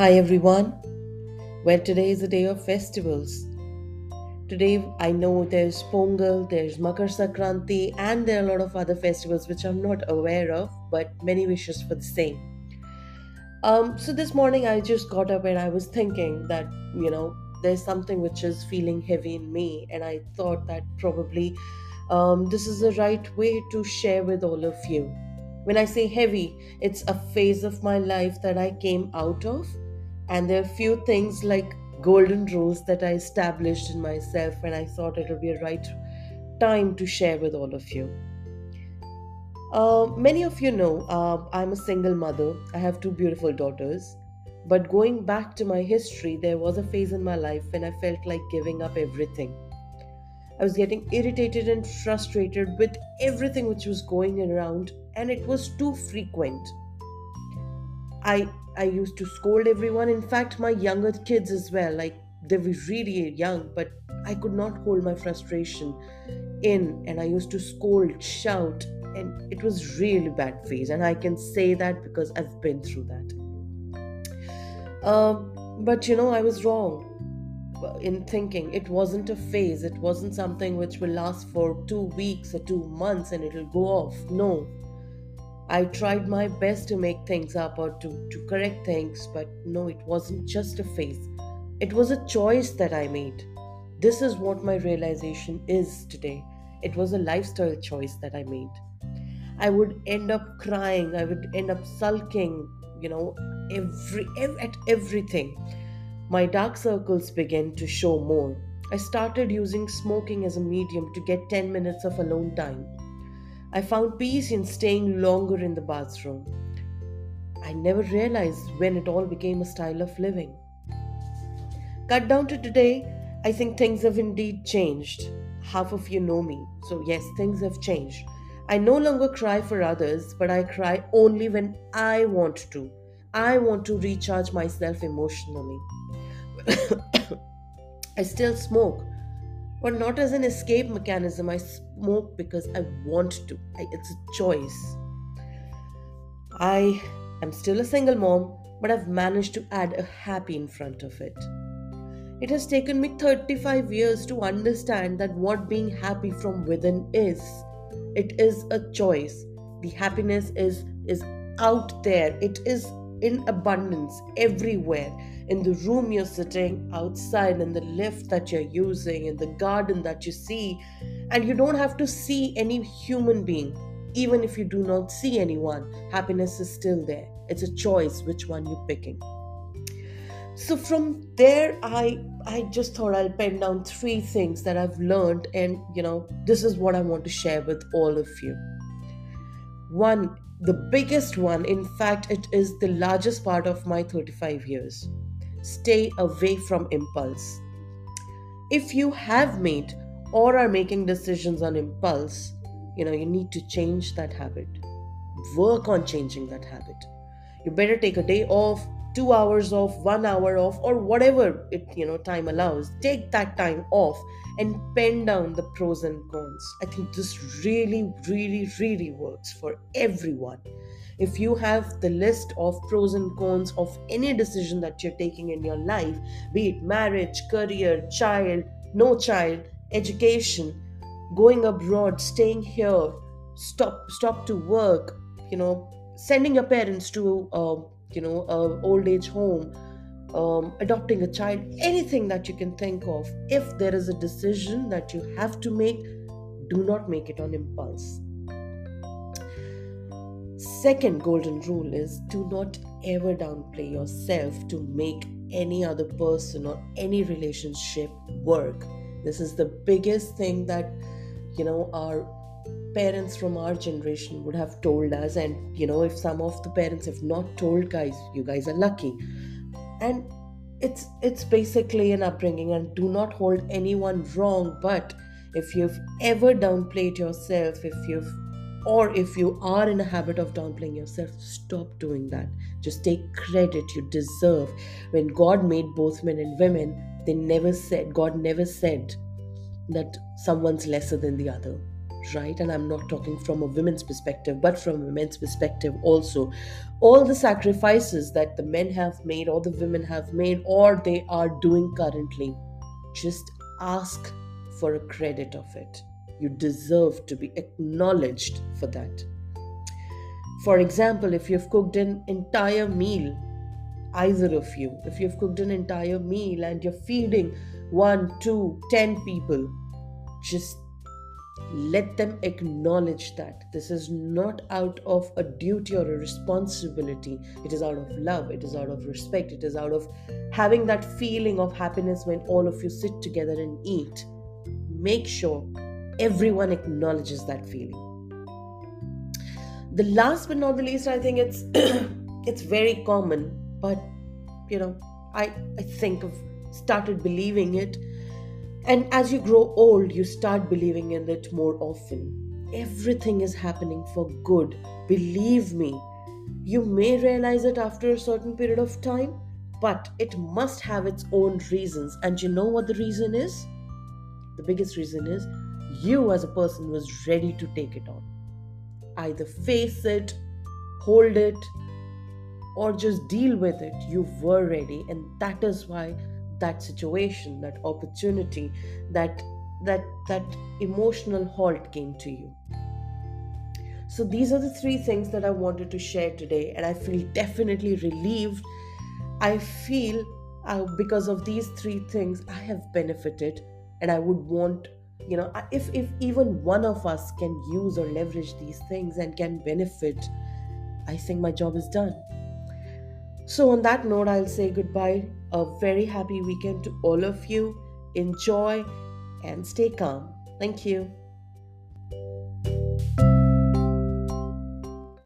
Hi everyone. Well, today is a day of festivals. Today, I know there's Pongal, there's Makar Sankranti, and there are a lot of other festivals which I'm not aware of, but many wishes for the same. Um, so this morning I just got up and I was thinking that, you know, there's something which is feeling heavy in me, and I thought that probably um, this is the right way to share with all of you. When I say heavy, it's a phase of my life that I came out of, and there are few things like golden rules that I established in myself, and I thought it would be a right time to share with all of you. Uh, many of you know uh, I'm a single mother. I have two beautiful daughters. But going back to my history, there was a phase in my life when I felt like giving up everything. I was getting irritated and frustrated with everything which was going around, and it was too frequent. I I used to scold everyone. In fact, my younger kids as well. Like they were really young, but I could not hold my frustration in, and I used to scold, shout, and it was really bad phase. And I can say that because I've been through that. Um, but you know, I was wrong in thinking it wasn't a phase. It wasn't something which will last for two weeks or two months and it'll go off. No, I tried my best to make things up or to, to correct things, but no, it wasn't just a phase. It was a choice that I made. This is what my realization is today. It was a lifestyle choice that I made. I would end up crying, I would end up sulking, you know, every, ev- at everything. My dark circles began to show more. I started using smoking as a medium to get 10 minutes of alone time. I found peace in staying longer in the bathroom. I never realized when it all became a style of living. Cut down to today, I think things have indeed changed. Half of you know me, so yes, things have changed. I no longer cry for others, but I cry only when I want to. I want to recharge myself emotionally. I still smoke, but not as an escape mechanism. I smoke because I want to. I, it's a choice. I am still a single mom, but I've managed to add a happy in front of it. It has taken me 35 years to understand that what being happy from within is. It is a choice. The happiness is is out there. It is in abundance everywhere in the room you're sitting, outside, in the lift that you're using, in the garden that you see. And you don't have to see any human being. Even if you do not see anyone, happiness is still there. It's a choice which one you're picking. So from there, I I just thought I'll pen down three things that I've learned, and you know, this is what I want to share with all of you. One, the biggest one, in fact, it is the largest part of my 35 years stay away from impulse. If you have made or are making decisions on impulse, you know, you need to change that habit. Work on changing that habit. You better take a day off, two hours off, one hour off, or whatever it, you know, time allows. Take that time off and pen down the pros and cons. I think this really, really, really works for everyone if you have the list of pros and cons of any decision that you're taking in your life, be it marriage, career, child, no child, education, going abroad, staying here, stop stop to work, you know, sending your parents to uh, you know a old age home, um, adopting a child, anything that you can think of. If there is a decision that you have to make, do not make it on impulse Second golden rule is do not ever downplay yourself to make any other person or any relationship work. This is the biggest thing that you know our parents from our generation would have told us and you know if some of the parents have not told guys you guys are lucky and it's it's basically an upbringing and do not hold anyone wrong but if you've ever downplayed yourself if you've or if you are in a habit of downplaying yourself, stop doing that. Just take credit you deserve. When God made both men and women, they never said, God never said that someone's lesser than the other. Right? And I'm not talking from a women's perspective, but from a men's perspective also. All the sacrifices that the men have made, or the women have made, or they are doing currently, just ask for a credit of it. You deserve to be acknowledged for that. For example, if you've cooked an entire meal, either of you, if you've cooked an entire meal and you're feeding one, two, ten people, just let them acknowledge that this is not out of a duty or a responsibility. It is out of love. It is out of respect. It is out of having that feeling of happiness when all of you sit together and eat. Make sure everyone acknowledges that feeling. The last but not the least i think it's it's very common but you know i i think i've started believing it and as you grow old, you start believing in it more often. Everything is happening for good. Believe me. You may realize it after a certain period of time, but it must have its own reasons. And you know what the reason is? The biggest reason is you, as a person, was ready to take it on. Either face it, hold it, or just deal with it. You were ready, and that is why that situation that opportunity that that that emotional halt came to you. So these are the three things that i wanted to share today and i feel definitely relieved. I feel uh, because of these three things i have benefited and i would want you know if if even one of us can use or leverage these things and can benefit i think my job is done. So on that note i'll say goodbye a very happy weekend to all of you. Enjoy and stay calm. Thank you.